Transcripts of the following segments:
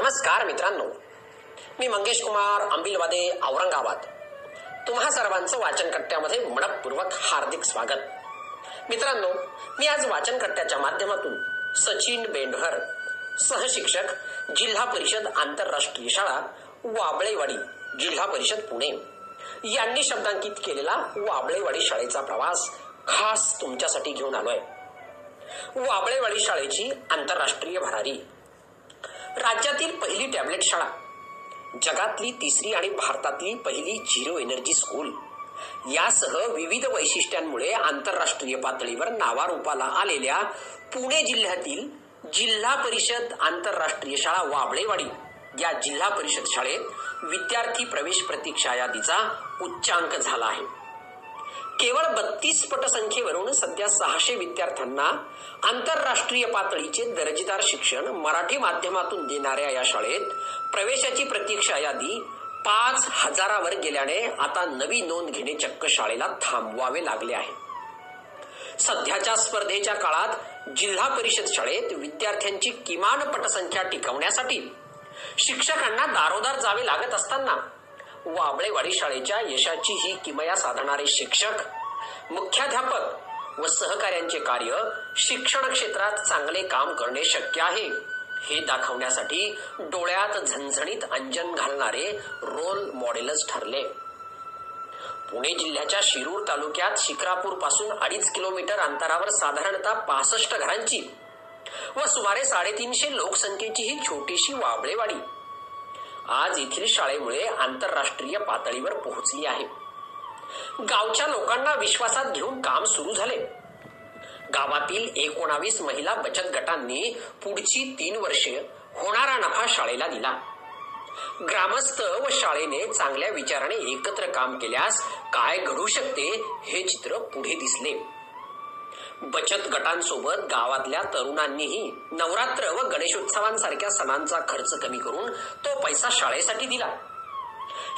नमस्कार मित्रांनो. मी मंगेश कुमार अंबिलवादे औरंगाबाद. तुम्हा सर्वांचं वाचनकट्ट्यामध्ये मनपूर्वक हार्दिक स्वागत. मित्रांनो मी आज वाचनकट्ट्याच्या माध्यमातून सचिन बेंढर सहशिक्षक जिल्हा परिषद आंतरराष्ट्रीय शाळा वाबळेवाडी जिल्हा परिषद पुणे यांनी शब्दांकित केलेला वाबळेवाडी शाळेचा प्रवास खास तुमच्यासाठी घेऊन आलोय. वाबळेवाडी शाळेची आंतरराष्ट्रीय भरारी राज्यातील पहिली टॅबलेट शाळा. जगातली तिसरी आणि भारतातली पहिली झिरो एनर्जी स्कूल. यासह विविध वैशिष्ट्यांमुळे आंतरराष्ट्रीय पातळीवर नावारूपाला आलेल्या पुणे जिल्ह्यातील जिल्हा परिषद आंतरराष्ट्रीय शाळा वाबळेवाडी या जिल्हा परिषद शाळेत विद्यार्थी प्रवेश प्रतीक्षा यादीचा उच्चांक झाला आहे. केवळ बत्तीस पटसंख्येवरून सध्या सहाशे विद्यार्थ्यांना आंतरराष्ट्रीय पातळीचे दर्जेदार शिक्षण मराठी माध्यमातून देणाऱ्या या शाळेत प्रवेशाची प्रतीक्षा यादी पाच हजारावर गेल्याने आता नवी नोंद घेणे चक्क शाळेला थांबवावे लागले आहे. सध्याच्या स्पर्धेच्या काळात जिल्हा परिषद शाळेत विद्यार्थ्यांची किमान पटसंख्या टिकवण्यासाठी शिक्षकांना दारोदार जावे लागत असताना वाबळेवाडी शाळेच्या यशाची ही किमया साधणारे शिक्षक मुख्याध्यापक व सहकार्यांचे कार्य शिक्षण क्षेत्रात चांगले काम करणे शक्य आहे. हे दाखवण्यासाठी डोळ्यात झणझणीत अंजन घालणारे रोल मॉडेलच ठरले. पुणे जिल्ह्याच्या शिरूर तालुक्यात शिक्रापूरपासून अडीच किलोमीटर अंतरावर साधारणतः पासष्ट घरांची व सुमारे साडेतीनशे लोकसंख्येची ही छोटीशी वाबळेवाडी आज येथील शाळेमुळे आंतरराष्ट्रीय पातळीवर पोहोचली आहे. गावच्या लोकांना विश्वासात घेऊन काम सुरू झाले. गावातील एकोणावीस महिला बचत गटांनी पुढची तीन वर्षे होणारा नफा शाळेला दिला. ग्रामस्थ व शाळेने चांगल्या विचाराने एकत्र काम केल्यास काय घडू शकते हे चित्र पुढे दिसले. बचत गटांसोबत गावातल्या तरुणांनीही नवरात्र व गणेशोत्सवांसारख्या सणांचा खर्च कमी करून तो पैसा शाळेसाठी दिला.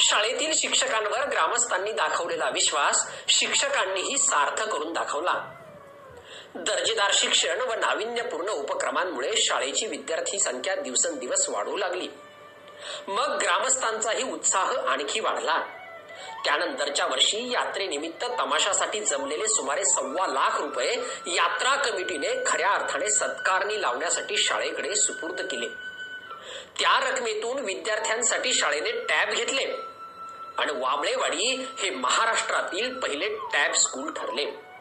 शाळेतील शिक्षकांवर ग्रामस्थांनी दाखवलेला विश्वास शिक्षकांनीही सार्थ करून दाखवला. दर्जेदार शिक्षण व नाविन्यपूर्ण उपक्रमांमुळे शाळेची विद्यार्थी संख्या दिवसेंदिवस वाढू लागली. मग ग्रामस्थांचाही उत्साह आणखी वाढला. त्यानंतरच्या वर्षी यात्रेनिमित्त तमाशासाठी जमलेले सुमारे सव्वा लाख रुपये यात्रा कमिटीने खऱ्या अर्थाने सत्कारणी लावण्यासाठी शाळेकडे सुपूर्द केले. त्या रकमेतून विद्यार्थ्यांसाठी शाळेने टॅब घेतले. आणि वाबळेवाडी हे महाराष्ट्रातील पहिले टॅब स्कूल ठरले.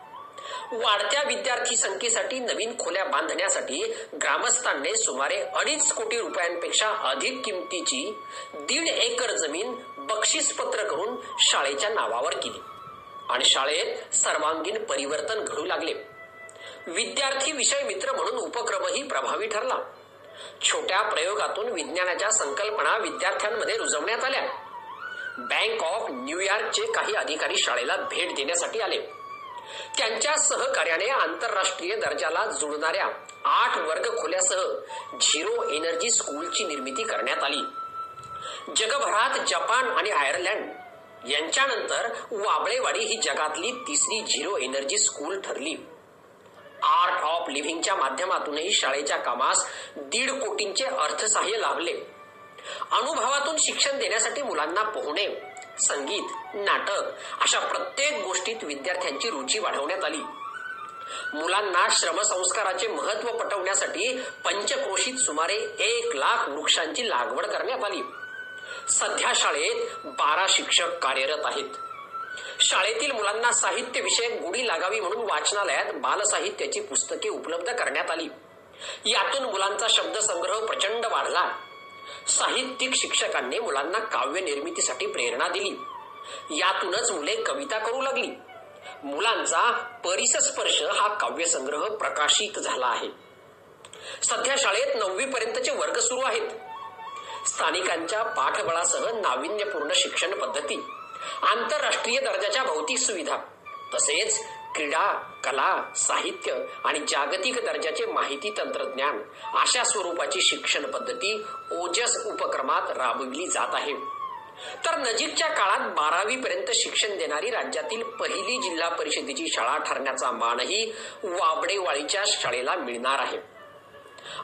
वाढत्या विद्यार्थी संख्येसाठी नवीन खोल्या बांधण्यासाठी ग्रामस्थांनी सुमारे अडीच कोटी रुपयांपेक्षा अधिक किमतीची दीड एकर जमीन बक्षीसपत्र करून शाळेच्या नावावर केली आणि शाळेत सर्वांगीण परिवर्तन घडू लागले. विद्यार्थी विषय मित्र म्हणून उपक्रमही प्रभावी ठरला. छोट्या प्रयोगातून विज्ञानाच्या संकल्पना विद्यार्थ्यांमध्ये रुजवण्यात आल्या. बँक ऑफ न्यूयॉर्कचे काही अधिकारी शाळेला भेट देण्यासाठी आले. त्यांच्या सहकार्याने आंतरराष्ट्रीय दर्जाला जुळणाऱ्या आठ वर्ग खोल्यासह झिरो एनर्जी स्कूलची निर्मिती करण्यात आली. जगभरात जपान आणि आयर्लंड यांच्यानंतर वाबळेवाडी ही जगातली तिसरी झिरो एनर्जी स्कूल ठरली. आर्ट ऑफ लिव्हिंगच्या माध्यमातूनही शाळेच्या कामास दीड कोटींचे अर्थसहाय्य लाभले. अनुभवातून शिक्षण देण्यासाठी मुलांना पोहणे संगीत नाटक अशा प्रत्येक गोष्टीत विद्यार्थ्यांची रुची वाढवण्यात आली. मुलांना श्रमसंस्काराचे महत्त्व पटवण्यासाठी पंचक्रोशीत सुमारे एक लाख वृक्षांची लागवड करण्यात आली. सध्या शाळेत बारा शिक्षक कार्यरत आहेत. शाळेतील मुलांना साहित्य विषयक गुढी लागावी म्हणून वाचनालयात बालसाहित्याची पुस्तके उपलब्ध करण्यात आली. यातून मुलांचा शब्दसंग्रह प्रचंड वाढला. साहित्यिक शिक्षकांनी मुलांना काव्य निर्मितीसाठी प्रेरणा दिली. यातूनच मुले कविता करू लागली. मुलांचा परिसस्पर्श हा काव्यसंग्रह प्रकाशित झाला आहे. सध्या शाळेत नववी पर्यंतचे वर्ग सुरू आहेत. स्थानिकांच्या पाठबळासह नाविन्यपूर्ण शिक्षण पद्धती आंतरराष्ट्रीय दर्जाच्या भौतिक सुविधा तसेच क्रीडा कला साहित्य आणि जागतिक दर्जाचे माहिती तंत्रज्ञान अशा स्वरूपाची शिक्षण पद्धती ओजस उपक्रमात राबविली जात आहे. तर नजीकच्या काळात बारावी पर्यंत शिक्षण देणारी राज्यातील पहिली जिल्हा परिषदेची शाळा ठरण्याचा मानही वाबडेवाळीच्या शाळेला मिळणार आहे.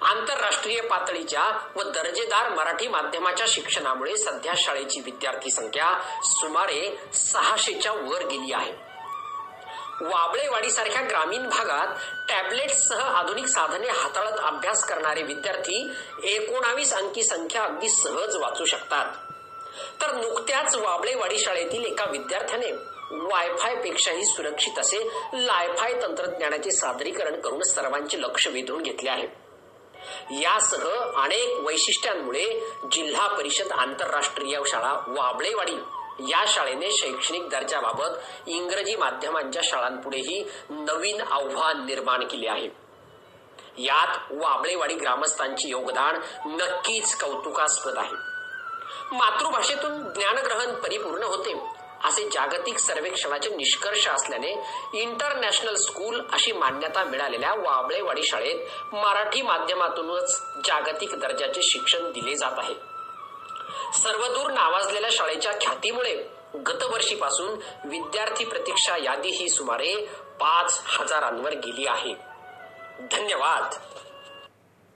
आंतरराष्ट्रीय पातळीच्या व दर्जेदार मराठी माध्यमाच्या शिक्षणामुळे सध्या शाळेची विद्यार्थी संख्या सुमारे सहाशेच्या वर गेली आहे. वाबळेवाडीसारख्या ग्रामीण भागात टॅबलेटसह आधुनिक साधने हाताळत अभ्यास करणारे विद्यार्थी एकोणावीस अंकी संख्या अगदी सहज वाचू शकतात. तर नुकत्याच वाबळेवाडी शाळेतील एका विद्यार्थ्याने वायफाय पेक्षाही सुरक्षित असे लायफाय तंत्रज्ञानाचे सादरीकरण करून सर्वांचे लक्ष वेधून घेतले आहे. यासह अनेक वैशिष्ट्यांमुळे जिल्हा परिषद आंतरराष्ट्रीय शाळा वाबळेवाडी या शाळेने शैक्षणिक दर्जाबाबत इंग्रजी माध्यमांच्या शाळांपुढेही नवीन आव्हान निर्माण केले आहे. यात वाबळेवाडी ग्रामस्थांचे योगदान नक्कीच कौतुकास्पद आहे. मातृभाषेतून ज्ञानग्रहण परिपूर्ण होते. असे जागतिक सर्वेक्षणाचे निष्कर्ष असल्याने इंटरनॅशनल स्कूल अशी मान्यता मिळालेल्या वाबळेवाडी शाळेत मराठी माध्यमातूनच जागतिक दर्जाचे शिक्षण दिले जात आहे. सर्वदूर नावाजलेल्या शाळेच्या ख्यातीमुळे गतवर्षीपासून विद्यार्थी प्रतीक्षा यादी ही सुमारे पाच हजारांवर गेली आहे. धन्यवाद!